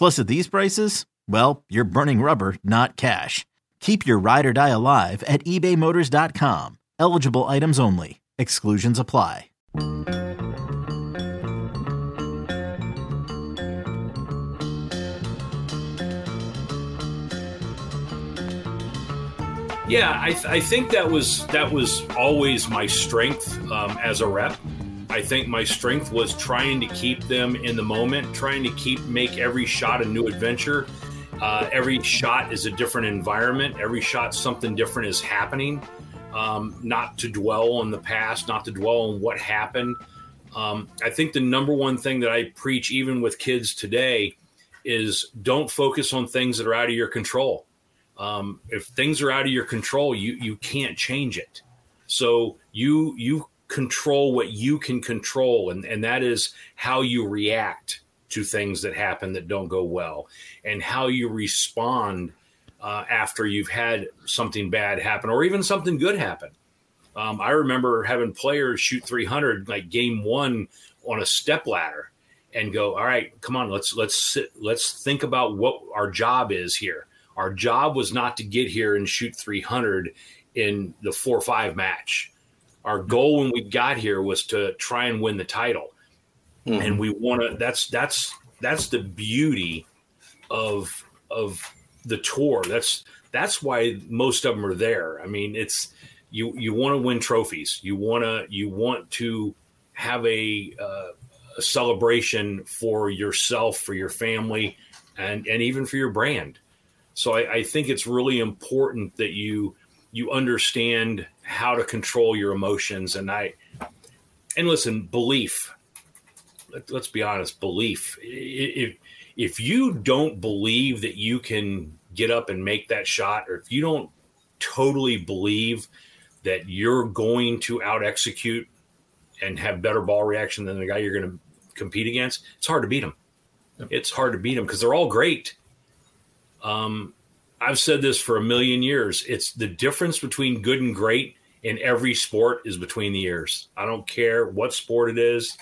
Plus, at these prices, well, you're burning rubber, not cash. Keep your ride or die alive at ebaymotors.com. Eligible items only. Exclusions apply. Yeah, I, th- I think that was that was always my strength um, as a rep. I think my strength was trying to keep them in the moment, trying to keep make every shot a new adventure. Uh, every shot is a different environment. Every shot, something different is happening. Um, not to dwell on the past, not to dwell on what happened. Um, I think the number one thing that I preach, even with kids today, is don't focus on things that are out of your control. Um, if things are out of your control, you you can't change it. So you you control what you can control, and and that is how you react to things that happen that don't go well, and how you respond uh, after you've had something bad happen, or even something good happen. Um, I remember having players shoot 300 like game one on a step ladder, and go, "All right, come on, let's let's sit, let's think about what our job is here." Our job was not to get here and shoot 300 in the 4 5 match. Our goal when we got here was to try and win the title. Mm-hmm. And we want to that's that's that's the beauty of of the tour. That's that's why most of them are there. I mean, it's you you want to win trophies. You want to you want to have a, uh, a celebration for yourself, for your family, and and even for your brand. So I, I think it's really important that you you understand how to control your emotions. And I and listen, belief. Let, let's be honest, belief. If if you don't believe that you can get up and make that shot, or if you don't totally believe that you're going to out execute and have better ball reaction than the guy you're going to compete against, it's hard to beat them. It's hard to beat them because they're all great. Um, I've said this for a million years. It's the difference between good and great in every sport is between the ears. I don't care what sport it is.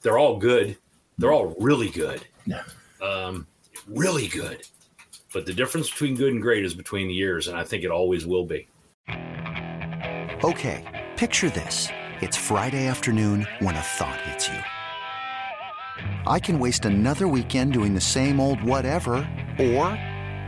They're all good. They're all really good. Yeah. Um, really good. But the difference between good and great is between the ears, and I think it always will be. Okay, picture this. It's Friday afternoon when a thought hits you. I can waste another weekend doing the same old whatever, or